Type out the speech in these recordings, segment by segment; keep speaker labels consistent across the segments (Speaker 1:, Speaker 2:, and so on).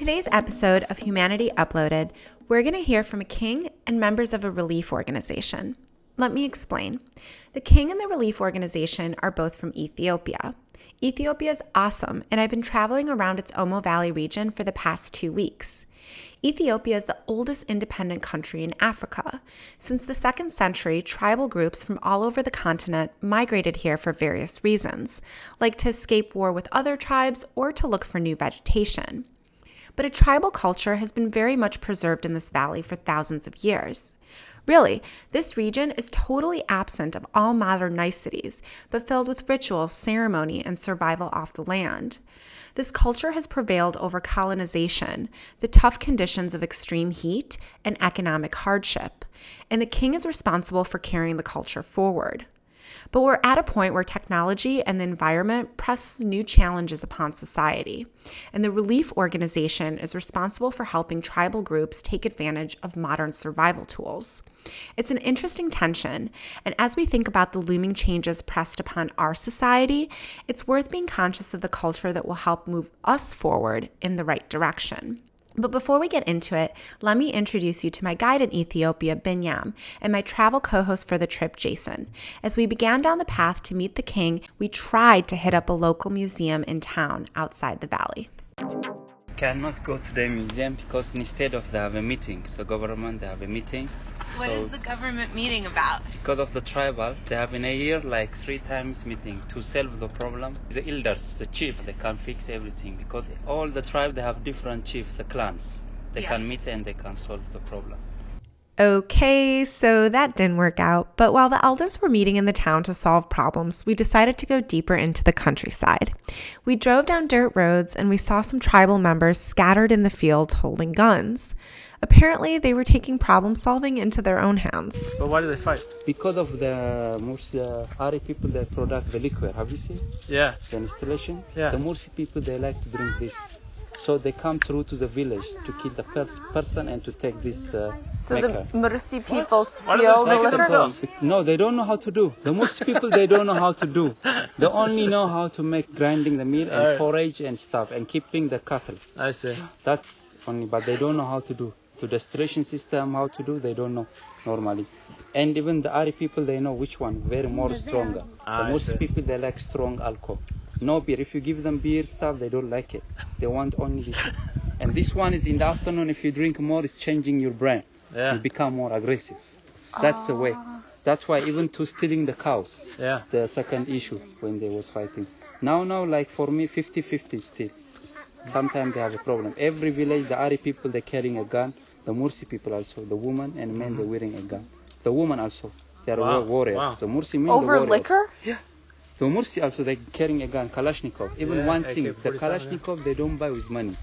Speaker 1: today's episode of Humanity Uploaded, we're going to hear from a king and members of a relief organization. Let me explain. The king and the relief organization are both from Ethiopia. Ethiopia is awesome, and I've been traveling around its Omo Valley region for the past two weeks. Ethiopia is the oldest independent country in Africa. Since the second century, tribal groups from all over the continent migrated here for various reasons, like to escape war with other tribes or to look for new vegetation. But a tribal culture has been very much preserved in this valley for thousands of years. Really, this region is totally absent of all modern niceties, but filled with ritual, ceremony, and survival off the land. This culture has prevailed over colonization, the tough conditions of extreme heat, and economic hardship, and the king is responsible for carrying the culture forward. But we're at a point where technology and the environment press new challenges upon society, and the relief organization is responsible for helping tribal groups take advantage of modern survival tools. It's an interesting tension, and as we think about the looming changes pressed upon our society, it's worth being conscious of the culture that will help move us forward in the right direction. But before we get into it, let me introduce you to my guide in Ethiopia, Binyam, and my travel co host for the trip, Jason. As we began down the path to meet the king, we tried to hit up a local museum in town outside the valley.
Speaker 2: Cannot go to the museum because instead of they have a meeting, so government they have a meeting.
Speaker 1: What
Speaker 2: so
Speaker 1: is the government meeting about?
Speaker 2: because of the tribal, they have in a year like three times meeting to solve the problem. The elders, the chiefs, they can fix everything because all the tribe they have different chiefs, the clans. They
Speaker 1: Yeah.
Speaker 2: can meet and they can solve the problem.
Speaker 1: Okay, so that didn't work out, but while the elders were meeting in the town to solve problems, we decided to go deeper into the countryside. We drove down dirt roads and we saw some tribal members scattered in the fields holding guns. Apparently, they were taking problem solving into their own hands.
Speaker 3: But why do they fight?
Speaker 2: Because of the Mursi uh, Ari people that product the liquor, have you seen
Speaker 3: Yeah.
Speaker 2: the installation?
Speaker 3: Yeah.
Speaker 2: The Mursi people they like to drink this. So they come through to the village to kill the pers- person and to take this uh, the
Speaker 1: Mursi people
Speaker 3: Why do they make it themselves?
Speaker 2: No, they don't know how to do. The most people they don't know how to do. They only know how to make grinding the meal and
Speaker 3: Alright.
Speaker 2: forage and stuff and keeping the cattle.
Speaker 3: I see.
Speaker 2: That's only, but they don't know how to do. To distillation system, how to do, they don't know normally. And even the Ari people, they know which one very more stronger.
Speaker 3: Ah,
Speaker 2: the most
Speaker 3: see.
Speaker 2: people they like strong alcohol. No beer. If you give them beer stuff, they don't like it. They want only this. and this one is in the afternoon. If you drink more, it's changing your brain.
Speaker 3: Yeah.
Speaker 2: You become more aggressive. That's the way. That's why even to stealing the cows,
Speaker 3: Yeah.
Speaker 2: the second issue when they was fighting. Now, now, like for me, 50-50 still. Sometimes they have a problem. Every village, the Ari people, they're carrying a gun. The Mursi people also, the woman and men, they're wearing a gun. The woman also, they're
Speaker 3: Mm-hmm. Wow,
Speaker 2: warriors.
Speaker 3: wow.
Speaker 2: The Mursi men, the
Speaker 1: Over
Speaker 2: warriors.
Speaker 1: liquor? Yeah.
Speaker 2: The Mursi also, they're carrying a gun, Kalashnikov. Even
Speaker 3: Yeah,
Speaker 2: one thing, the
Speaker 3: AK-47, yeah.
Speaker 2: Kalashnikov, they don't buy with money.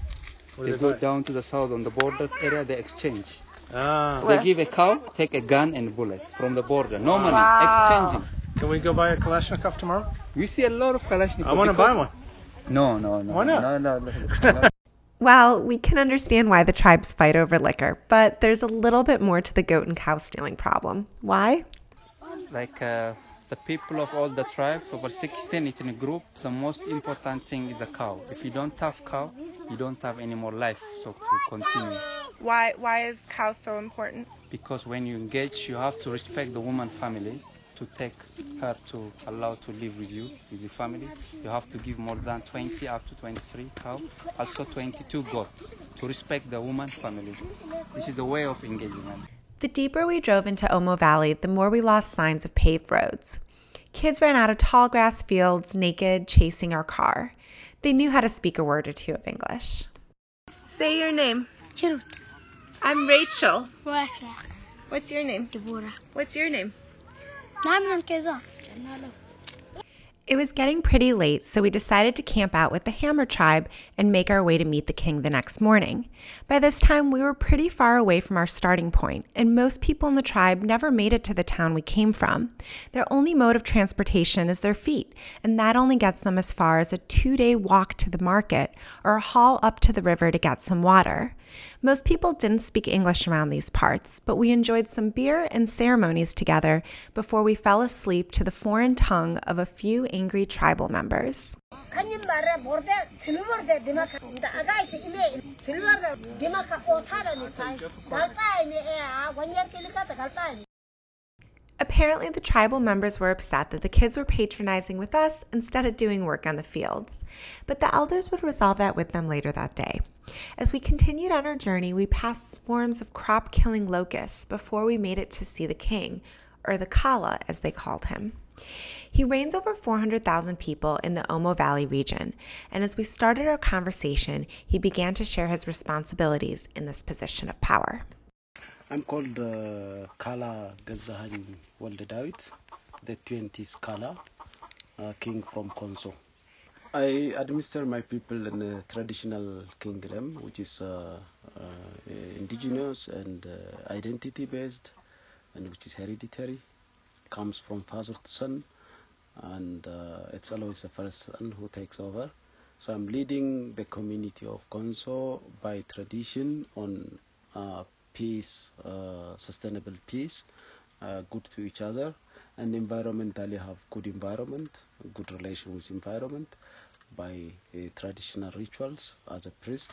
Speaker 3: What
Speaker 2: They
Speaker 3: do
Speaker 2: go
Speaker 3: they
Speaker 2: down to the south on the border area, they exchange.
Speaker 3: Ah.
Speaker 2: They give a cow, take a gun and bullet from the border. No money,
Speaker 1: Wow.
Speaker 2: exchanging.
Speaker 3: Can we go buy a Kalashnikov tomorrow?
Speaker 2: We see a lot of Kalashnikov.
Speaker 3: I want to buy one.
Speaker 2: No, no, no.
Speaker 3: Why not?
Speaker 2: No, no, no. no.
Speaker 1: Well, we can understand why the tribes fight over liquor, but there's a little bit more to the goat and cow stealing problem. Why?
Speaker 2: like uh, the people of all the tribe, over 16 it in a group, the most important thing is the cow. If you don't have cow, you don't have any more life, so to continue.
Speaker 4: Why why is cow so important?
Speaker 2: Because when you engage, you have to respect the woman family to take her to allow to live with you, with the family. You have to give more than 20 up to 23 cow, also 22 goats to respect the woman family. This is the way of engaging them.
Speaker 1: The deeper we drove into Omo Valley, the more we lost signs of paved roads. Kids ran out of tall grass fields, naked, chasing our car. They knew how to speak a word or two of English.
Speaker 4: Say your name.
Speaker 5: Hirut,
Speaker 4: I'm Rachel.
Speaker 5: Rashak,
Speaker 4: What's your name?
Speaker 5: Deborah.
Speaker 4: What's your name?
Speaker 1: It was getting pretty late, so we decided to camp out with the Hamar Tribe and make our way to meet the king the next morning. By this time, we were pretty far away from our starting point, and most people in the tribe never made it to the town we came from. Their only mode of transportation is their feet, and that only gets them as far as a two day walk to the market or a haul up to the river to get some water. Most people didn't speak English around these parts, but we enjoyed some beer and ceremonies together before we fell asleep to the foreign tongue of a few angry tribal members. Apparently, the tribal members were upset that the kids were patronizing with us instead of doing work on the fields. But the elders would resolve that with them later that day. As we continued on our journey, we passed swarms of crop killing locusts before we made it to see the king, or the Kala as they called him. He reigns over 400,000 people in the Omo Valley region, and as we started our conversation, he began to share his responsibilities in this position of power.
Speaker 6: I'm called uh, Kala Gezahegn Woldu David, the 20th Kala, uh, king from Konso. I administer my people in a traditional kingdom, which is uh, uh, indigenous and uh, identity based, and which is hereditary, comes from father to son, and uh, it's always the first son who takes over. So I'm leading the community of Konso by tradition on peace, uh, sustainable peace, uh, good to each other, and environmentally have good environment, good relation with environment by uh, traditional rituals as a priest.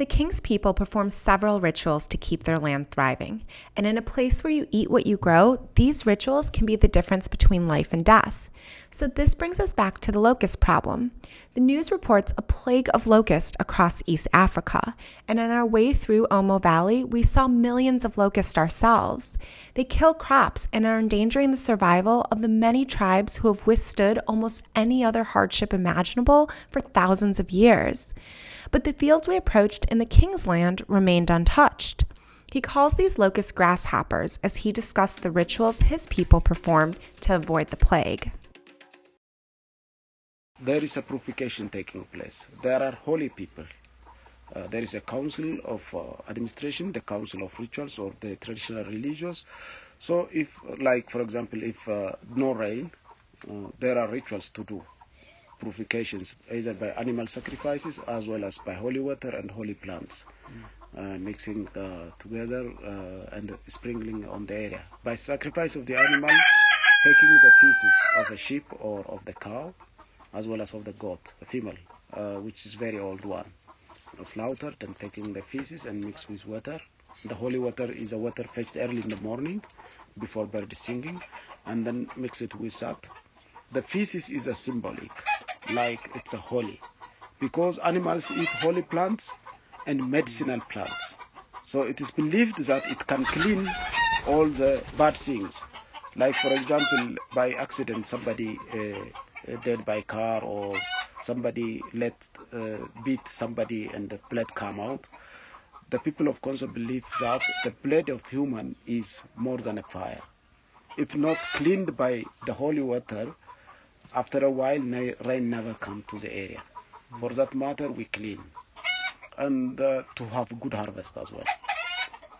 Speaker 1: The king's people perform several rituals to keep their land thriving, and in a place where you eat what you grow, these rituals can be the difference between life and death. So, this brings us back to the locust problem. The news reports a plague of locusts across East Africa, and on our way through Omo Valley, we saw millions of locusts ourselves. They kill crops and are endangering the survival of the many tribes who have withstood almost any other hardship imaginable for thousands of years. But the fields we approached in the king's land remained untouched. He calls these locusts grasshoppers as he discussed the rituals his people performed to avoid the plague.
Speaker 6: There is a purification taking place. There are holy people. Uh, there is a council of uh, administration, the council of rituals or the traditional religious. So, if, like, for example, if uh, no rain, uh, there are rituals to do purifications either by animal sacrifices as well as by holy water and holy plants uh, mixing uh, together uh, and sprinkling on the area. By sacrifice of the animal taking the feces of a sheep or of the cow as well as of the goat a female uh, which is very old one slaughtered and taking the feces and mixed with water. The holy water is a water fetched early in the morning before bird singing and then mix it with salt the feces is a symbolic like it's a holy because animals eat holy plants and medicinal plants. So it is believed that it can clean all the bad things like for example by accident somebody uh, dead by car or somebody let uh, beat somebody and the blood come out. The people of Konso believe that the blood of human is more than a fire. If not cleaned by the holy water after a while rain never come to the area. For that matter we clean. And uh, to have good harvest as well.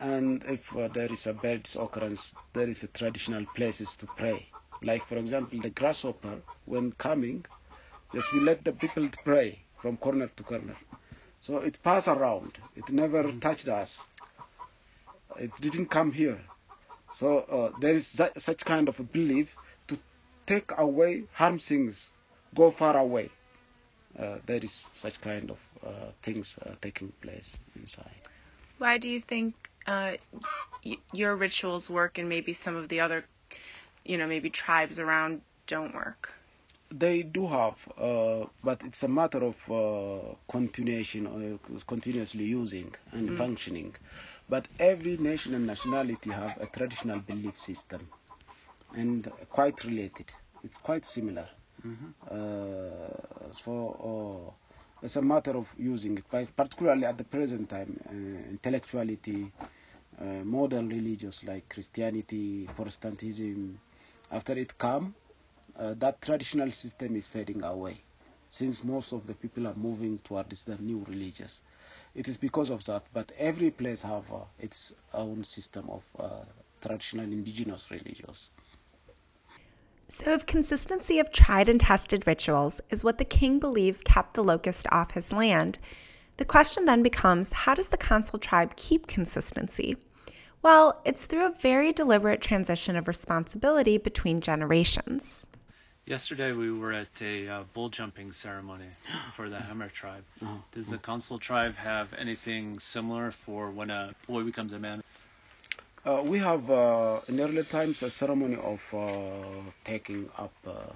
Speaker 6: And if uh, there is a bird's occurrence there is a traditional places to pray. Like for example the grasshopper when coming yes, we let the people pray from corner to corner. So it pass around. It never touched us. It didn't come here. So uh, there is such kind of a belief take away harm things, go far away. Uh, there is such kind of uh, things uh, taking place inside.
Speaker 4: Why do you think uh, y- your rituals work and maybe some of the other, you know, maybe tribes around don't work?
Speaker 6: They do have, uh, but it's a matter of uh, continuation, continuously using and functioning. But every nation and nationality have a traditional belief system, and quite related. It's quite similar. Uh, so uh, it's a matter of using it, but particularly at the present time, uh, intellectuality, uh, modern religions like Christianity, Protestantism, after it come, uh, that traditional system is fading away, since most of the people are moving towards the new religious. It is because of that, but every place have uh, its own system of uh, traditional indigenous religions.
Speaker 1: So, if consistency of tried and tested rituals is what the king believes kept the locust off his land, the question then becomes how does the Konso tribe keep consistency? Well, it's through a very deliberate transition of responsibility between generations.
Speaker 3: Yesterday we were at a uh, bull jumping ceremony for the Hamar tribe.
Speaker 6: Uh-huh.
Speaker 3: Does the Konso tribe have anything similar for when a boy becomes a man?
Speaker 6: Uh, we have uh, in early times a ceremony of uh, taking up uh,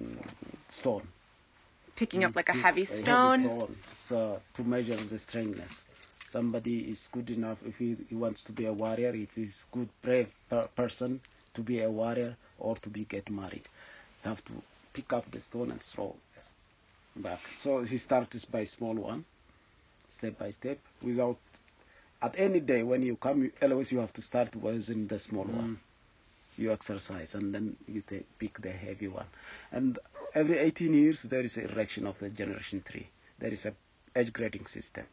Speaker 6: mm, stone.
Speaker 4: Picking up like a heavy
Speaker 6: A
Speaker 4: stone.
Speaker 6: stone so, to measure the strengthness. Somebody is good enough if he, he wants to be a warrior, if he's good, brave per- person to be a warrior or to be get married. You have to pick up the stone and throw it back. So he starts by small one, step by step, without. At any day when you come, you- always you have to start with the small one. You exercise and then you take, pick the heavy one. And every 18 years there is a erection of the generation tree. There is a age grading system.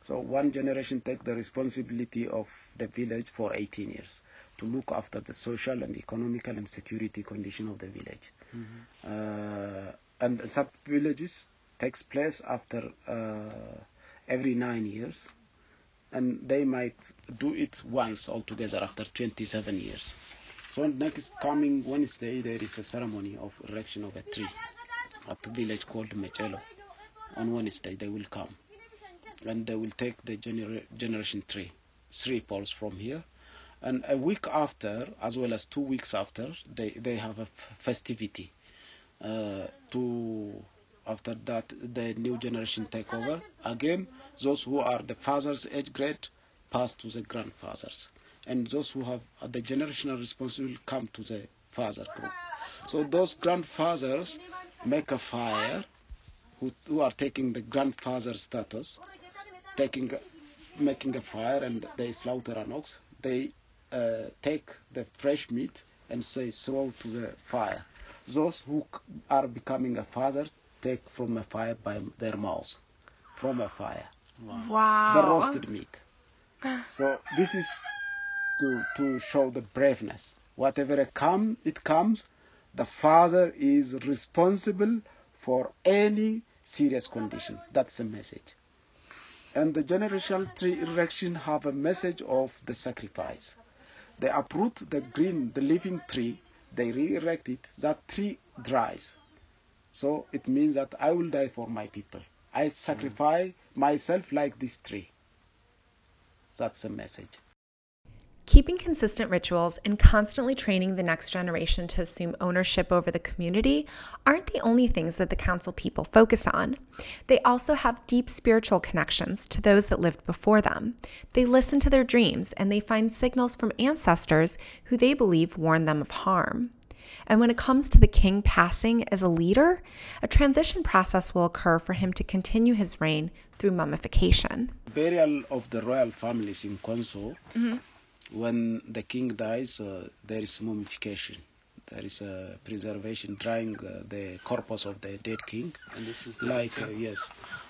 Speaker 6: So one generation take the responsibility of the village for 18 years to look after the social and economical and security condition of the village. Uh, and sub villages takes place after uh, every nine years, and they might do it once altogether after 27 years. So next coming Wednesday there is a ceremony of erection of a tree at a village called Mechelo. On Wednesday they will come and they will take the genera- generation tree, three poles from here. And a week after, as well as two weeks after, they, they have a festivity. Uh, to after that, the new generation take over. Again, those who are the fathers' age grade pass to the grandfathers, and those who have the generational responsibility come to the father group. So those grandfathers make a fire, who, who are taking the grandfather status, taking making a fire and they slaughter an ox they uh, take the fresh meat and say throw to the fire those who are becoming a father take from a fire by their mouth from a fire.
Speaker 4: Wow.
Speaker 6: the roasted meat. So this is to to show the braveness. Whatever it come it comes. The father is responsible for any serious condition. That's the message. And the generational tree erection have a message of the sacrifice. They uproot the green, the living tree, they re-erect it, that tree dries. So it means that I will die for my people. I sacrifice myself like this tree. That's the message.
Speaker 1: Keeping consistent rituals and constantly training the next generation to assume ownership over the community aren't the only things that the Konso people focus on. They also have deep spiritual connections to those that lived before them. They listen to their dreams and they find signals from ancestors who they believe warn them of harm. And when it comes to the king passing as a leader, a transition process will occur for him to continue his reign through mummification.
Speaker 6: Burial of the royal families in Konso, when the king dies, uh, there is mummification. There is a preservation, drying uh, the corpus of the dead king.
Speaker 3: And this is the
Speaker 6: like uh, yes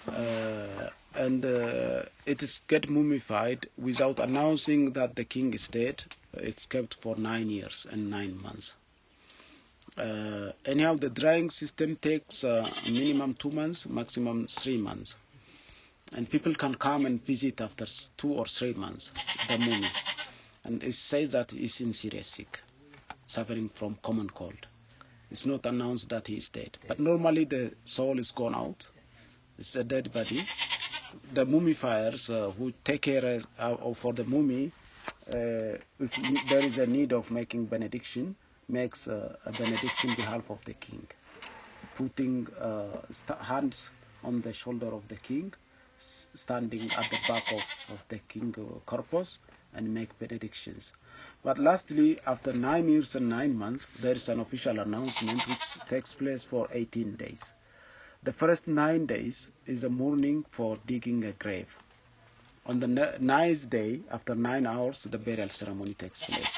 Speaker 6: uh, and uh, it is get mummified without announcing that the king is dead it's kept for nine years and nine months uh, anyhow the drying system takes uh, minimum two months maximum three months and people can come and visit after two or three months the mummy and it says that he's in serious sick suffering from common cold it's not announced that he is dead. But normally the soul is gone out. It's a dead body. The mummifiers uh, who take care as, uh, of- for the mummy, uh, if there is a need of making benediction, makes uh, a benediction in behalf of the king, putting uh, hands on the shoulder of the king, standing at the back of, of the king uh, corpus, and make benedictions. But lastly, after nine years and nine months, there is an official announcement which takes place for 18 days. The first nine days is a mourning for digging a grave. On the ninth day, after nine hours, the burial ceremony takes place.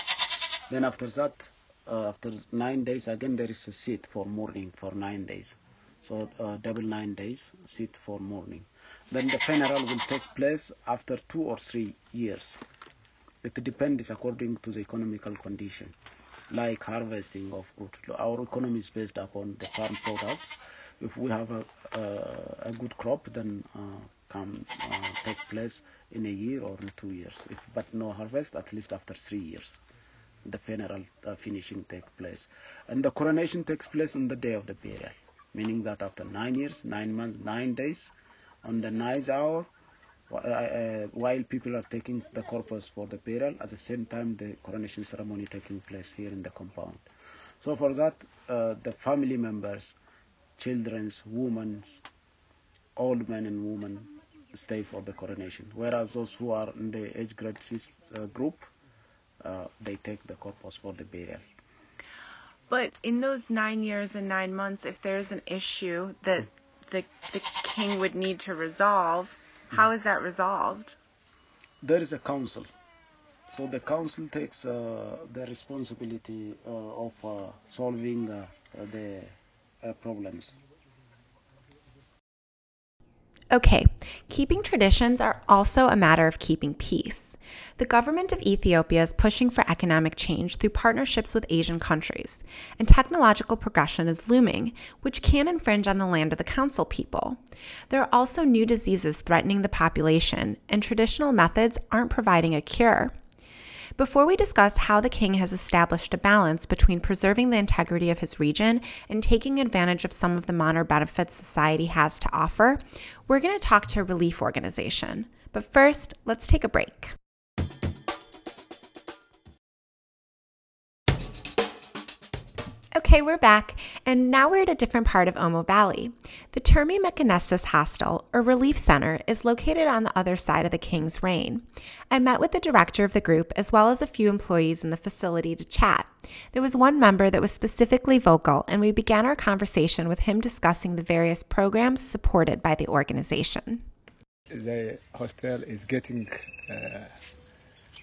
Speaker 6: Then after that, uh, after nine days, again there is a sit for mourning for nine days. So uh, double nine days, sit for mourning. Then the funeral will take place after two or three years. It depends according to the economical condition, like harvesting of good. Our economy is based upon the farm products. If we have a, a, a good crop, then uh, can uh, take place in a year or in two years. If, but no harvest, at least after three years. The funeral uh, finishing take place. And the coronation takes place on the day of the burial, meaning that after nine years, nine months, nine days, on the ninth hour, uh, uh, while people are taking the corpus for the burial, at the same time the coronation ceremony taking place here in the compound. So for that, uh, the family members, children's, women's, old men and women stay for the coronation. Whereas those who are in the age grade 6 uh, group, uh, they take the corpus for the burial.
Speaker 4: But in those nine years and nine months, if there's an issue that the, the king would need to resolve, how is that resolved?
Speaker 6: There is a council. So the council takes uh, the responsibility uh, of uh, solving uh, the uh, problems.
Speaker 1: Okay, keeping traditions are also a matter of keeping peace. The government of Ethiopia is pushing for economic change through partnerships with Asian countries, and technological progression is looming, which can infringe on the land of the Konso people. There are also new diseases threatening the population, and traditional methods aren't providing a cure. Before we discuss how the king has established a balance between preserving the integrity of his region and taking advantage of some of the modern benefits society has to offer, we're going to talk to a relief organization. But first, let's take a break. Okay, we're back, and now we're at a different part of Omo Valley. The Turmi Mekaneyesus Hostel, or Relief Center, is located on the other side of the King's Reign. I met with the director of the group as well as a few employees in the facility to chat. There was one member that was specifically vocal, and we began our conversation with him discussing the various programs supported by the organization.
Speaker 7: The hostel is getting uh,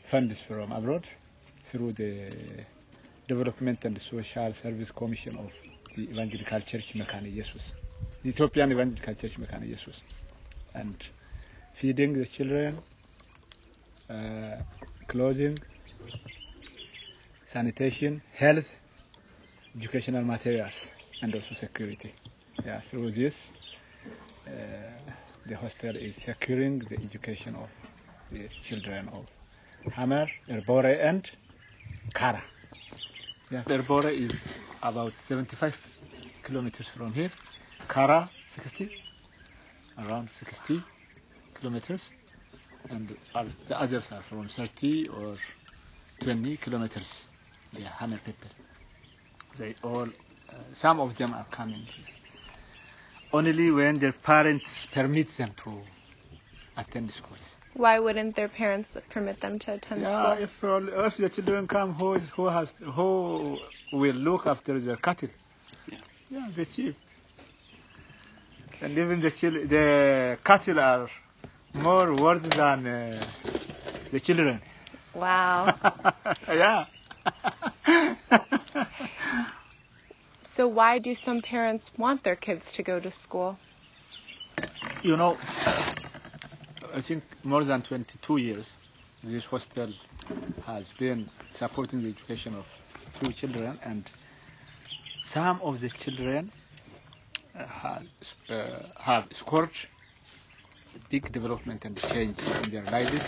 Speaker 7: funds from abroad through the Development and Social Service Commission of the Evangelical Church Mekane Jesus, the Ethiopian Evangelical Church Mekane Jesus, and feeding the children, uh, clothing, sanitation, health, educational materials, and also security. Yeah, through this, uh, the hostel is securing the education of the children of Hamar, Erbore, and Kara. Yes. Erbora is about 75 kilometers from here. Kara, 60, around 60 kilometers. And the others are from 30 or 20 kilometers. Are Hamar people. They all, uh, some of them are coming. Only when their parents permit them to attend schools.
Speaker 4: Why wouldn't their parents permit them to attend
Speaker 7: Yeah,
Speaker 4: school?
Speaker 7: if uh, if the children come, who is, who has who will look after their cattle? Yeah, the sheep. And even the chil- the cattle are more worth than uh, the children.
Speaker 4: Wow.
Speaker 7: yeah.
Speaker 4: so why do some parents want their kids to go to school?
Speaker 7: you know, I think more than 22 years, this hostel has been supporting the education of few children, and some of the children uh, have, uh, have scored big development and change in their lives,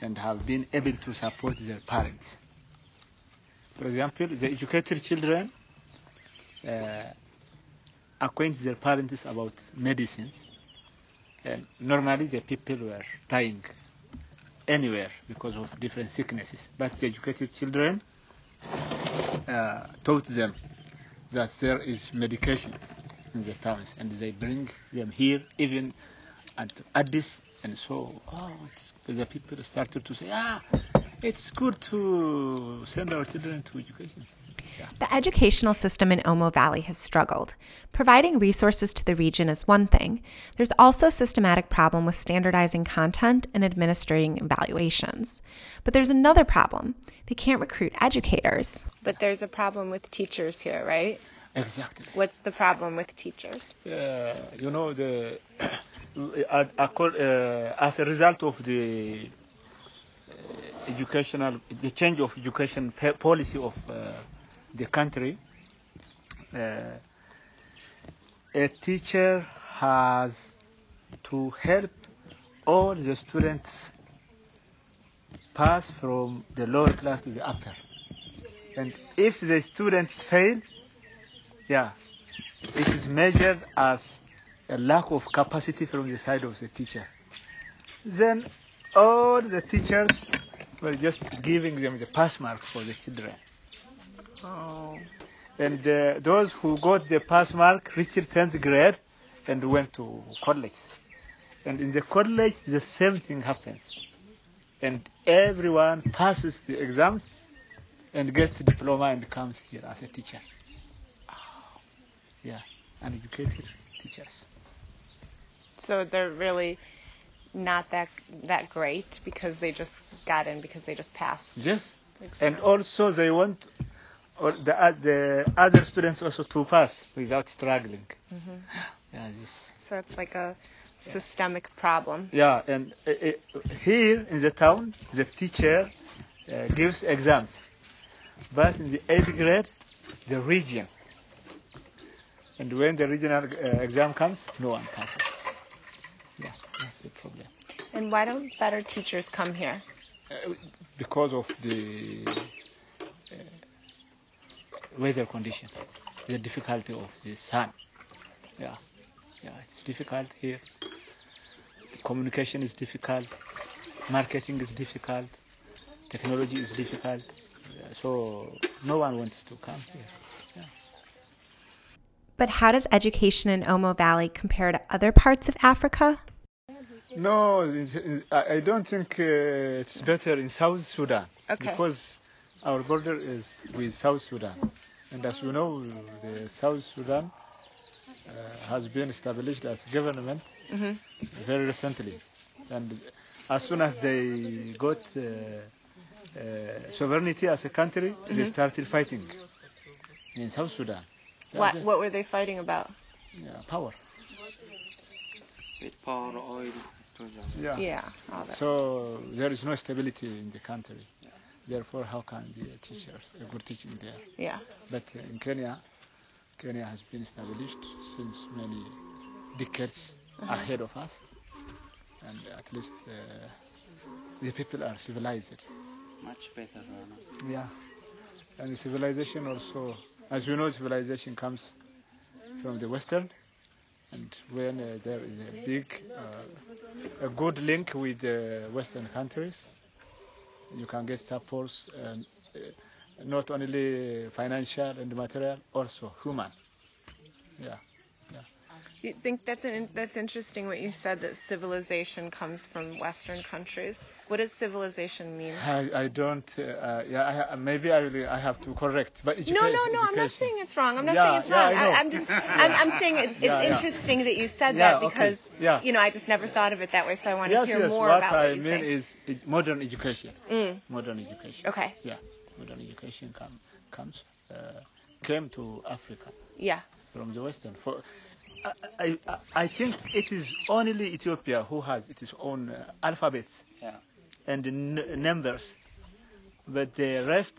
Speaker 7: and have been able to support their parents. For example, the educated children uh, acquaint their parents about medicines and normally the people were dying anywhere because of different sicknesses. But the educated children uh, taught them that there is medication in the towns, and they bring them here, even at Addis, and so oh, the people started to say, ah, it's good to send our children to education.
Speaker 1: The educational system in Omo Valley has struggled. Providing resources to the region is one thing. There's also a systematic problem with standardizing content and administering evaluations. But there's another problem. They can't recruit educators.
Speaker 4: But there's a problem with teachers here, right?
Speaker 7: Exactly.
Speaker 4: What's the problem with teachers?
Speaker 7: uh, you know the uh, uh, as a result of the uh, educational the change of education pa- policy of uh, the country uh, a teacher has to help all the students pass from the lower class to the upper And if the students fail, yeah, it is measured as a lack of capacity from the side of the teacher. Then all the teachers were just giving them the pass mark for the children.
Speaker 4: Oh.
Speaker 7: And uh, those who got the pass mark reached 10th grade and went to college. And in the college, the same thing happens. And everyone passes the exams and gets a diploma and comes here as a teacher. Yeah, uneducated teachers.
Speaker 4: So they're really not that that great because they just got in because they just passed.
Speaker 7: Yes. And also they want or the, uh, the other students also to pass without struggling. Yeah, this.
Speaker 4: So it's like a systemic problem.
Speaker 7: Yeah, and uh, uh, here in the town, the teacher uh, gives exams, but in the eighth grade, the region. And when the regional uh, exam comes, no one passes. Yeah, that's the problem.
Speaker 4: And why don't better teachers come here?
Speaker 7: Uh, because of the uh, weather condition, the difficulty of the sun. Yeah, yeah, it's difficult here. Communication is difficult. Marketing is difficult. Technology is difficult. Yeah, so no one wants to come here.
Speaker 1: But how does education in Omo Valley compare to other parts of Africa?
Speaker 7: No, in- in- I I don't think uh, it's better in South Sudan
Speaker 4: Okay.
Speaker 7: because our border is with South Sudan, and as you know, the South Sudan uh, has been established as government very recently, and as soon as they got uh, uh, sovereignty as a country, they started fighting in South Sudan. Yeah,
Speaker 4: What
Speaker 7: just-
Speaker 4: what were they fighting about?
Speaker 7: yeah, power.
Speaker 2: With power, oil,
Speaker 7: Yeah.
Speaker 4: Yeah, all that.
Speaker 7: So there is no stability in the country. Therefore, how can be a teacher, a good teaching there?
Speaker 4: yeah.
Speaker 7: But uh, in Kenya, Kenya has been established since many decades ahead of us, and at least uh, the people are civilized.
Speaker 2: much better than us.
Speaker 7: Yeah, and the civilization also, as you know, civilization comes from the Western, and when uh, there is a big, uh, a good link with the Western countries, you can get supports, um, uh, not only financial and material, also human. Yeah.
Speaker 4: You think that's an that's interesting what you said that civilization comes from Western countries. What does civilization mean?
Speaker 7: I, I don't. Uh, uh, yeah, I, maybe I will. I have to correct. But
Speaker 4: No,
Speaker 7: educa-
Speaker 4: no, no. I'm not saying it's wrong. I'm not
Speaker 7: Yeah,
Speaker 4: saying it's
Speaker 7: yeah,
Speaker 4: wrong.
Speaker 7: I,
Speaker 4: I'm just, I'm, I'm saying it's, it's
Speaker 7: Yeah, yeah.
Speaker 4: interesting that you said
Speaker 7: Yeah,
Speaker 4: that
Speaker 7: okay.
Speaker 4: because,
Speaker 7: Yeah.
Speaker 4: you know, I just never thought of it that way. So I want to hear
Speaker 7: yes.
Speaker 4: more about
Speaker 7: I
Speaker 4: what you
Speaker 7: mean
Speaker 4: say.
Speaker 7: is modern education.
Speaker 4: Mm.
Speaker 7: Modern education.
Speaker 4: Okay.
Speaker 7: Yeah, modern education come, comes uh, came to Africa
Speaker 4: Yeah.
Speaker 7: from the Western. For I, I, I think it is only Ethiopia who has its own uh, alphabets
Speaker 2: Yeah.
Speaker 7: and n- numbers, but the rest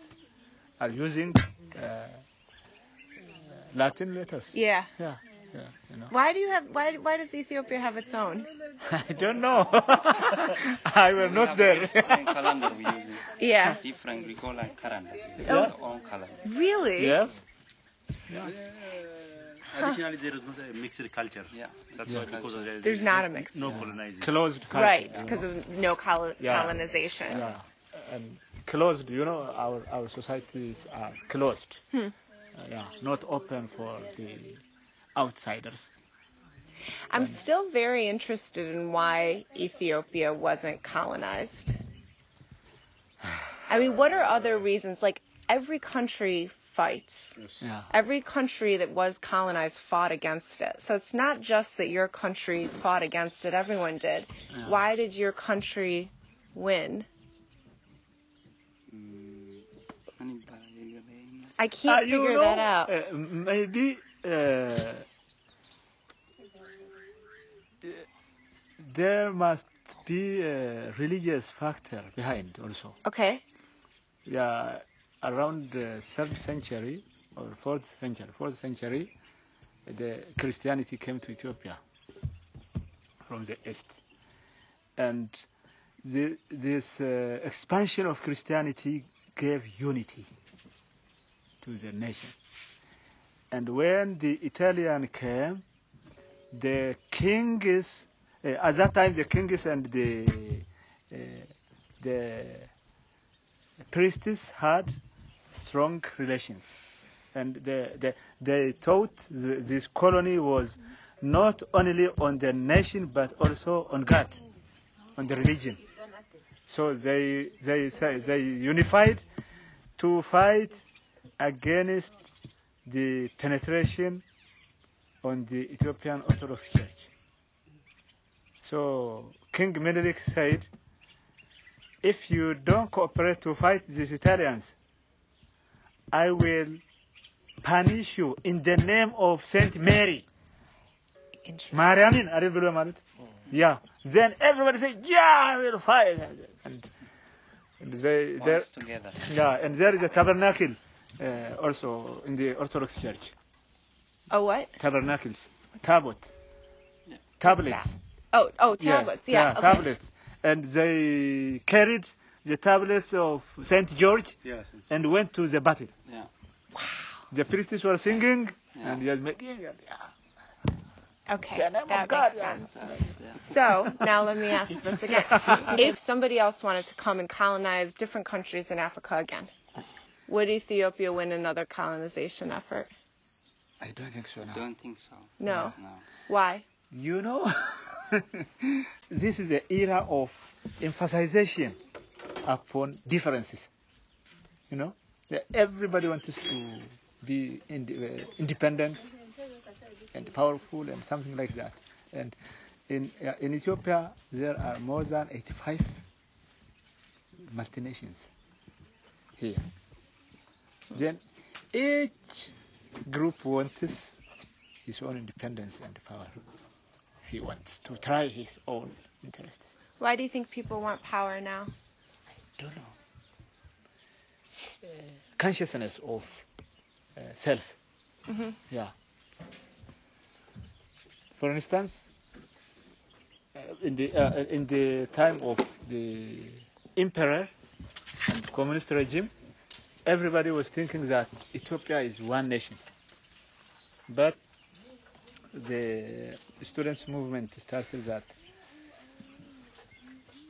Speaker 7: are using uh, Latin letters.
Speaker 4: Yeah.
Speaker 7: Yeah, yeah, you know.
Speaker 4: Why do you have? Why? Why does Ethiopia have its own?
Speaker 7: I don't know. I were
Speaker 2: We
Speaker 7: not there.
Speaker 2: different calendar we use.
Speaker 4: Yeah.
Speaker 2: Different, we call like calendar.
Speaker 7: Yeah.
Speaker 2: Our own calendar.
Speaker 4: Really?
Speaker 7: yes.
Speaker 8: Additionally, there is not a mixed culture.
Speaker 2: Yeah.
Speaker 8: That's
Speaker 7: Yeah.
Speaker 8: why because of the,
Speaker 4: There's not a mix.
Speaker 8: no colonizing.
Speaker 7: Closed country.
Speaker 4: Right,
Speaker 7: you
Speaker 4: because
Speaker 7: know.
Speaker 4: of no col-
Speaker 7: Yeah.
Speaker 4: colonization.
Speaker 7: Yeah, and closed. You know, our our societies are closed.
Speaker 4: Hmm.
Speaker 7: Uh, yeah, not open for the outsiders.
Speaker 4: I'm still very interested in why Ethiopia wasn't colonized. I mean, what are other reasons? Like, every country fights.
Speaker 7: Yeah.
Speaker 4: Every country that was colonized fought against it. So it's not just that your country fought against it, everyone did.
Speaker 7: Yeah.
Speaker 4: Why did your country win?
Speaker 2: Mm, ani ba- yagabayin.
Speaker 4: I can't
Speaker 7: Uh,
Speaker 4: figure
Speaker 7: know,
Speaker 4: that out.
Speaker 7: uh, maybe uh, there must be a religious factor behind also.
Speaker 4: Okay.
Speaker 7: Yeah, around the third century or fourth century, fourth century, the Christianity came to Ethiopia from the east, and the, this uh, expansion of Christianity gave unity to the nation. And when the Italian came, the kings, uh, at that time the kings and the uh, the priests had strong relations, and the, the, they thought the, this colony was not only on the nation but also on God, on the religion. So they they they unified to fight against the penetration on the Ethiopian Orthodox Church. So King Menelik said, if you don't cooperate to fight these Italians, I will punish you in the name of Saint Mary. Marianin, are you. Mm. Yeah. Then everybody say, yeah, I will fight. And, and they, there,
Speaker 2: together.
Speaker 7: Yeah, and there is a tabernacle uh, also in the Orthodox Church.
Speaker 4: Oh, what?
Speaker 7: Tabernacles. Tabot. Tablets.
Speaker 4: Oh, oh, tablets. Yeah, yeah, yeah okay.
Speaker 7: tablets. And they carried the tablets of Saint George
Speaker 8: Yes.
Speaker 7: and went to the battle
Speaker 2: Yeah. Wow.
Speaker 7: the priests were singing
Speaker 2: Yeah.
Speaker 7: and he was making yeah.
Speaker 4: Okay.
Speaker 7: The
Speaker 4: that
Speaker 7: God,
Speaker 4: makes
Speaker 7: yeah.
Speaker 4: sense. So now let me ask this again. if somebody else wanted to come and colonize different countries in Africa again, would Ethiopia win another colonization effort?
Speaker 7: I don't think so
Speaker 2: I don't think so.
Speaker 4: No.
Speaker 2: No.
Speaker 4: Why?
Speaker 7: You know, this is the era of emphasization upon differences. You know, everybody wants to be ind- uh, independent and powerful and something like that. And in uh, in Ethiopia, there are more than 85 multinations here. Then each group wants his own independence and power. He wants to try his own interests.
Speaker 4: Why do you think people want power now?
Speaker 7: Don't know. Consciousness of uh, self.
Speaker 4: Mhm.
Speaker 7: Yeah. For instance, uh, in the uh, in the time of the emperor and communist regime, everybody was thinking that Ethiopia is one nation. But the students' movement started that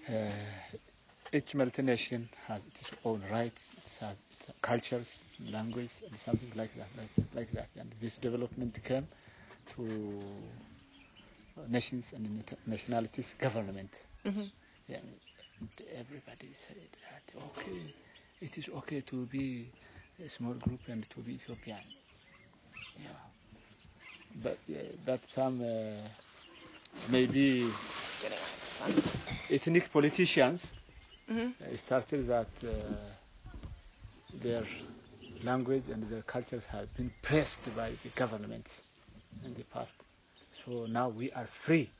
Speaker 7: uh, each multination has its own rights, it has cultures, language, and something like that, like, like that. And this development came to nations and nationalities government.
Speaker 4: Mhm.
Speaker 7: Yeah, and everybody said that okay, it is okay to be a small group and to be Ethiopian. Yeah, but uh, but some uh, maybe
Speaker 4: Getting on the sun.
Speaker 7: ethnic politicians
Speaker 4: Mhm.
Speaker 7: uh, started that uh, their language and their cultures have been pressed by the governments in the past. So now we are free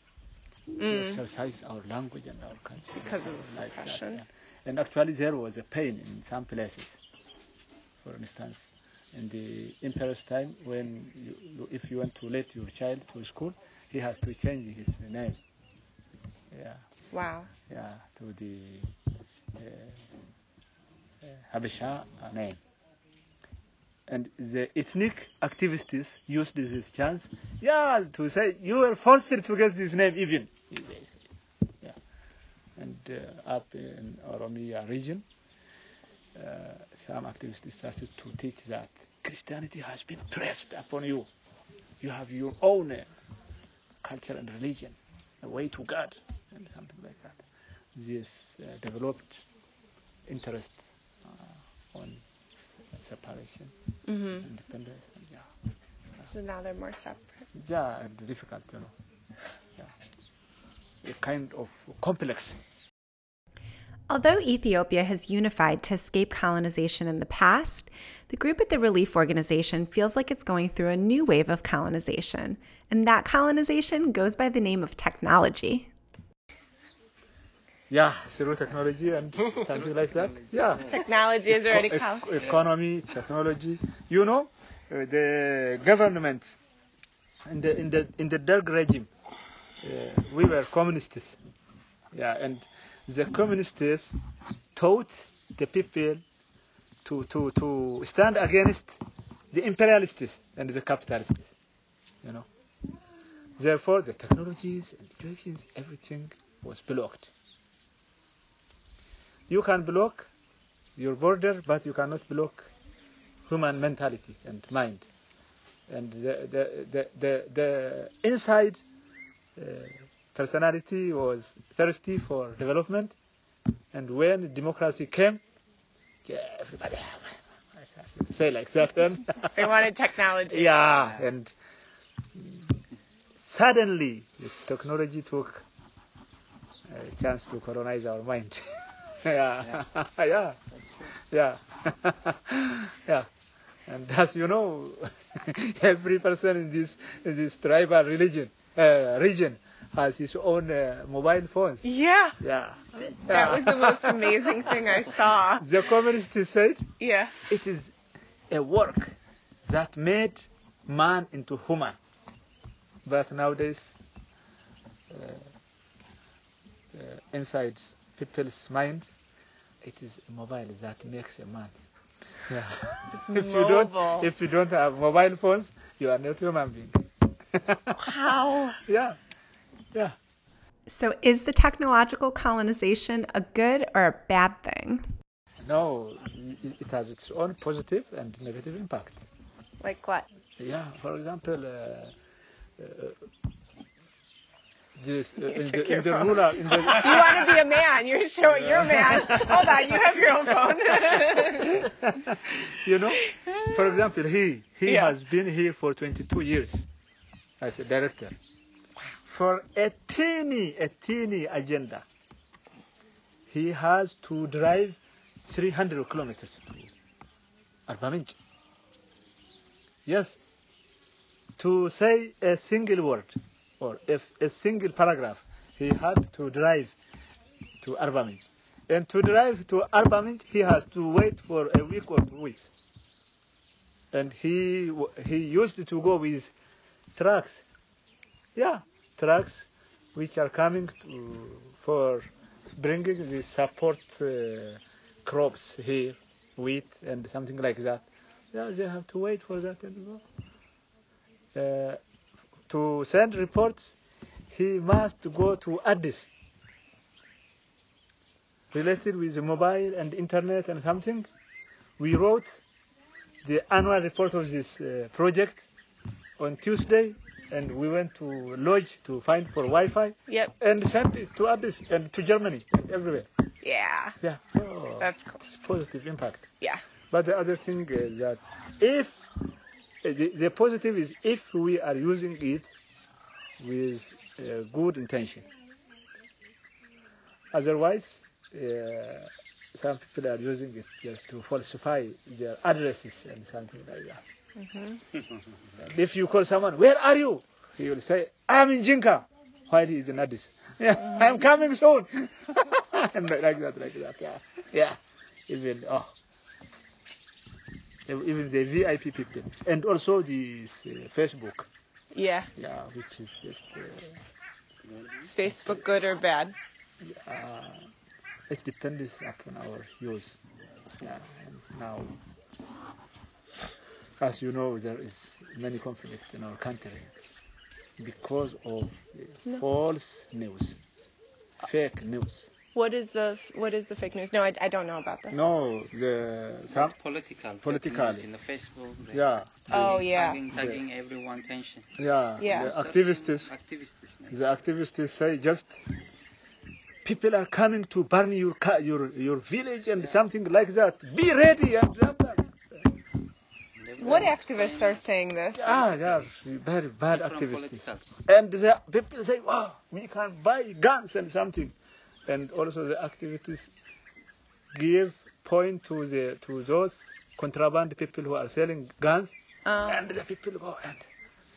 Speaker 7: to
Speaker 4: Mm.
Speaker 7: exercise our language and our culture.
Speaker 4: Because of the
Speaker 7: like that,
Speaker 4: suppression.
Speaker 7: yeah. And actually there was a pain in some places. For instance, in the emperor's time, when you, you- if you want to let your child to school, he has to change his name. Yeah
Speaker 4: Wow.
Speaker 7: yeah, to the Habesha name. And the ethnic activists used this chance, yeah, to say you were forced to get this name even. Yeah. And uh, up in Oromia region, uh, some activists started to teach that Christianity has been pressed upon you. You have your own uh, culture and religion, a way to God, and something like that. This uh, developed interest uh, on separation,
Speaker 4: Mhm.
Speaker 7: independence, and yeah,
Speaker 4: So now they're more separate.
Speaker 7: yeah, and difficult, you know, yeah, a kind of complex.
Speaker 1: Although Ethiopia has unified to escape colonization in the past, the group at the Relief Organization feels like it's going through a new wave of colonization, and that colonization goes by the name of technology.
Speaker 7: Yeah, through technology and something like that. Yeah.
Speaker 4: Technology is already
Speaker 7: Eco-
Speaker 4: col-
Speaker 7: ec- economy, technology. You know, uh, the government in the in the in the Derg regime, uh, we were communists. Yeah, and the communists taught the people to, to, to stand against the imperialists and the capitalists. You know. Therefore, the technologies and educations, everything was blocked. You can block your border, but you cannot block human mentality and mind. And the, the, the, the, the inside uh, personality was thirsty for development. And when democracy came, yeah, everybody say like that. Then.
Speaker 4: They wanted technology.
Speaker 7: yeah, and suddenly technology took a chance to colonize our mind. yeah, yeah, yeah, yeah. And as you know, every person in this in this tribal religion uh, region has his own uh, mobile phones.
Speaker 4: Yeah.
Speaker 7: Yeah,
Speaker 4: That was the most amazing thing I saw.
Speaker 7: The communist said
Speaker 4: Yeah.
Speaker 7: it is a work that made man into human. But nowadays, uh, uh, inside people's mind, it is mobile that makes a man. Yeah. if you don't, if you don't have mobile phones, you are not human being.
Speaker 4: Wow.
Speaker 7: yeah, yeah.
Speaker 1: So, is the technological colonization a good or a bad thing?
Speaker 7: No, it it has its own positive and negative impact.
Speaker 4: Like what?
Speaker 7: Yeah, for example, uh, uh, this, uh, in, the, in the rural, in the,
Speaker 4: You want to be a man. You're showing you're a man. Hold on. You have your own phone.
Speaker 7: you know, for example, he he
Speaker 4: Yeah.
Speaker 7: has been here for 22 years as a director for a teeny a teeny agenda. He has to drive 300 kilometers to Arbaminch. Yes, to say a single word or if a single paragraph, he had to drive to Arbaminch. And to drive to Arbaminch, he has to wait for a week or two weeks. And he he used to go with trucks, yeah, trucks, which are coming to, for bringing the support uh, crops here, wheat and something like that. Yeah, they have to wait for that and go. Uh, to send reports, he must go to Addis related with the mobile and internet and something. We wrote the annual report of this uh, project on Tuesday, and we went to lodge to find for Wi-Fi
Speaker 4: Yep.
Speaker 7: and sent it to Addis and to Germany and everywhere.
Speaker 4: Yeah.
Speaker 7: Yeah, so
Speaker 4: That's cool.
Speaker 7: it's positive impact.
Speaker 4: Yeah.
Speaker 7: But the other thing is that if the, the positive is if we are using it with uh, good intention. Otherwise, uh, some people are using it just to falsify their addresses and something like that. And if you call someone, where are you? He will say, I'm in Jinka, while he is in Addis. Yeah, I'm coming soon. like that, like that. Yeah, yeah. Even oh, even the VIP people, and also the uh, Facebook.
Speaker 4: Yeah.
Speaker 7: Yeah, which is just uh,
Speaker 4: Is Facebook good or bad?
Speaker 7: uh, it depends upon our use. Yeah, and now, as you know, there is many conflict in our country because of the false news, fake news.
Speaker 4: What is the what is the fake news? No, I, I don't know about this.
Speaker 7: No, the some
Speaker 2: Political.
Speaker 7: Political.
Speaker 2: In the Facebook. they
Speaker 7: yeah,
Speaker 4: Oh,
Speaker 2: tagging-
Speaker 4: yeah.
Speaker 2: Tagging, tagging everyone attention.
Speaker 7: yeah,
Speaker 4: Yeah.
Speaker 7: the activists.
Speaker 2: Activists. man.
Speaker 7: The activists say just people are coming to burn your your your village and something like that. Be ready and blah, blah.
Speaker 4: What activists are saying this?
Speaker 7: ah, yeah, very bad activists. And the people say, wow, we can buy guns and something. And also the activities give point to the to those contraband people who are selling guns,
Speaker 4: Um,
Speaker 7: and the people go and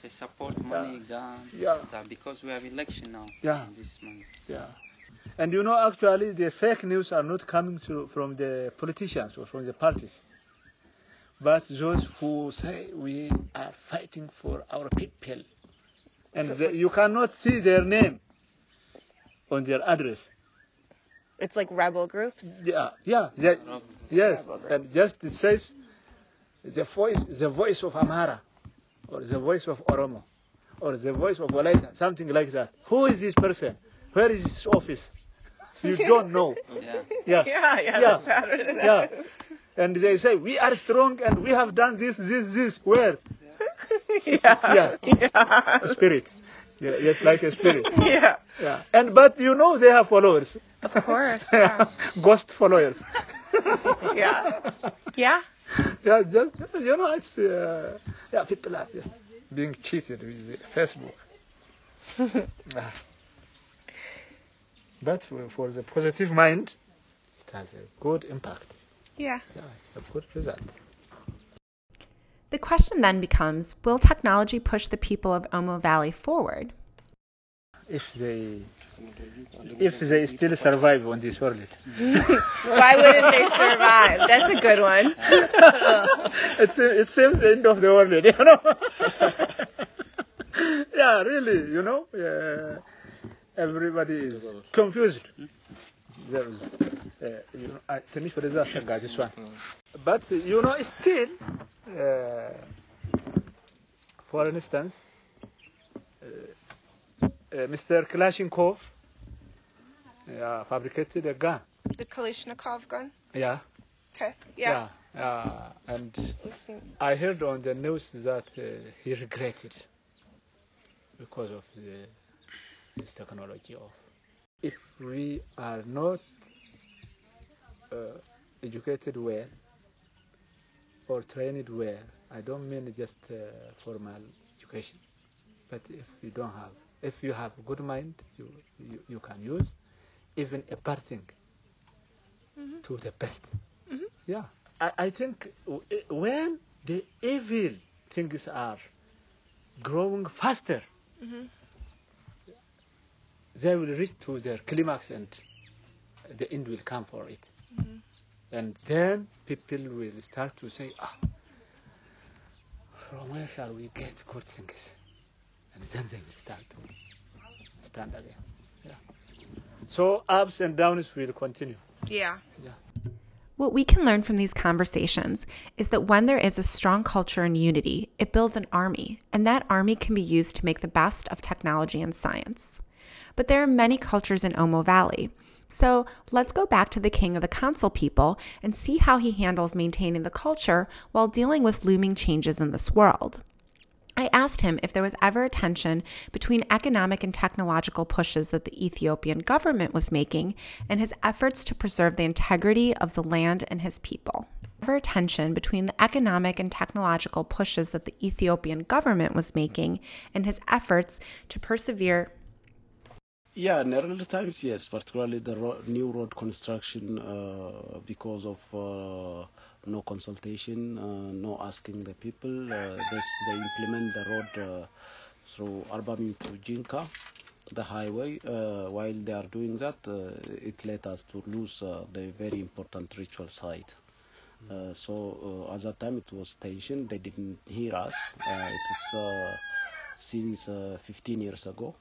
Speaker 2: They support money, gun,
Speaker 7: Yeah.
Speaker 2: stuff because we have election now.
Speaker 7: Yeah.
Speaker 2: This month.
Speaker 7: Yeah. And you know, actually, the fake news are not coming to, from the politicians or from the parties, but those who say we are fighting for our people. And the, you cannot see their name on their address.
Speaker 4: It's like rebel groups.
Speaker 7: Yeah, yeah, yeah yes. And just it says the voice, the voice of Amhara, or the voice of Oromo, or the voice of Walaita, something like that. Who is this person? Where is his office? You don't know.
Speaker 2: Yeah.
Speaker 7: Yeah,
Speaker 4: Yeah, yeah,
Speaker 7: Yeah.
Speaker 4: that's how it
Speaker 7: yeah. And they say we are strong and we have done this, this, this. Where?
Speaker 4: yeah.
Speaker 7: Yeah. yeah. Spirit. Yeah, yes, like a spirit.
Speaker 4: Yeah.
Speaker 7: Yeah. And but you know they have followers.
Speaker 4: Of course.
Speaker 7: Ghost followers.
Speaker 4: Yeah. Yeah.
Speaker 7: yeah, just you know, it's uh, yeah, people are just being cheated with Facebook. Ah. but for, for the positive mind, it has a good impact.
Speaker 4: Yeah.
Speaker 7: Yeah, it's a good result.
Speaker 1: The question then becomes Will technology push the people of Omo Valley forward?
Speaker 7: If they, if they still survive on this world.
Speaker 4: Why wouldn't they survive? That's a good one.
Speaker 7: it, it seems the end of the world, you know. yeah, really, you know. Everybody is confused. There is, uh, you know, this one. But, you know, still, uh, for instance, uh, uh Mr. Kalashnikov uh, fabricated a gun.
Speaker 4: The Kalashnikov gun.
Speaker 7: Yeah.
Speaker 4: Okay.
Speaker 7: Yeah. Uh, and I heard on the news that uh, he regretted because of the, this technology of if we are not uh, educated well or trained well, I don't mean just uh, formal education, but if you don't have, if you have good mind, you, you, you can use even a bad thing to the best. Yeah, I, I think w- eh, when the evil things are growing faster, they will reach to their climax and the end will come for it. And then people will start to say, ah, from where shall we get good things? And then they will start to stand again. Yeah. So ups and downs will continue.
Speaker 4: Yeah.
Speaker 1: What we can learn from these conversations is that when there is a strong culture and unity, it builds an army, and that army can be used to make the best of technology and science. But there are many cultures in Omo Valley. So let's go back to the king of the Konso people and see how he handles maintaining the culture while dealing with looming changes in this world. I asked him if there was ever a tension between economic and technological pushes that the Ethiopian government was making and his efforts to preserve the integrity of the land and his people. Ever a tension between the economic and technological pushes that the Ethiopian government was making and his efforts to persevere
Speaker 6: Yeah, in early times, yes, particularly the ro- new road construction uh, because of uh, no consultation, uh, no asking the people. Uh, this, they implement the road uh, through Arbami to Jinka, the highway. While they are doing that, it led us to lose the very important ritual site. Uh, so uh, at that time it was tension. They didn't hear us. Uh, it is since uh, 15 years ago.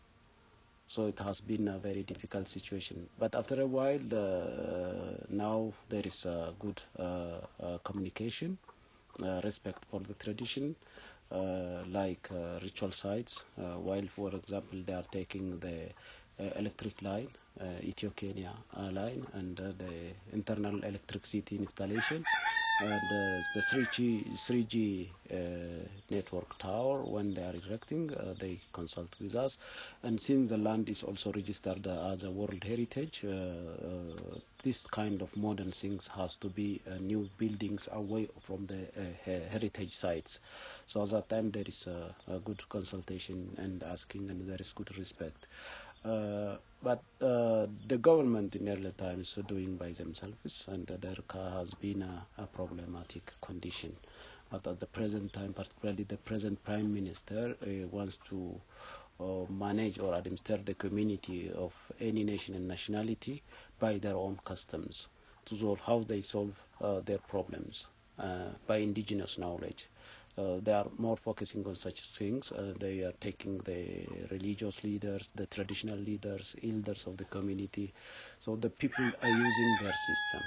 Speaker 6: So it has been a very difficult situation. But after a while, uh, now there is a good uh, uh, communication, uh, respect for the tradition, like ritual sites. While, for example, they are taking the electric line, Ethiopia line, and the internal electricity installation, and uh, the 3G 3G uh, network tower. When they are erecting, uh, they consult with us, and since the land is also registered as a World Heritage, this kind of modern things has to be new buildings away from the heritage sites. So at that time there is a, a good consultation and asking, and there is good respect. Uh, but uh, the government in early times doing by themselves, and uh, there ca- has been a, a problematic condition. But at the present time, particularly the present prime minister uh, wants to uh, manage or administer the community of any nation and nationality by their own customs to solve how they solve uh, their problems uh, by indigenous knowledge. Uh, they are more focusing on such things. Uh, they are taking the religious leaders, the traditional leaders, elders of the community. So the people are using their system.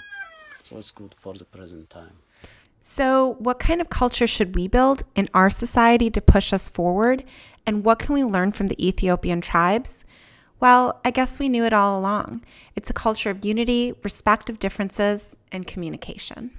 Speaker 6: So it's good for the present time.
Speaker 1: So, what kind of culture should we build in our society to push us forward? And what can we learn from the Ethiopian tribes? Well, I guess we knew it all along. It's a culture of unity, respect of differences, and communication.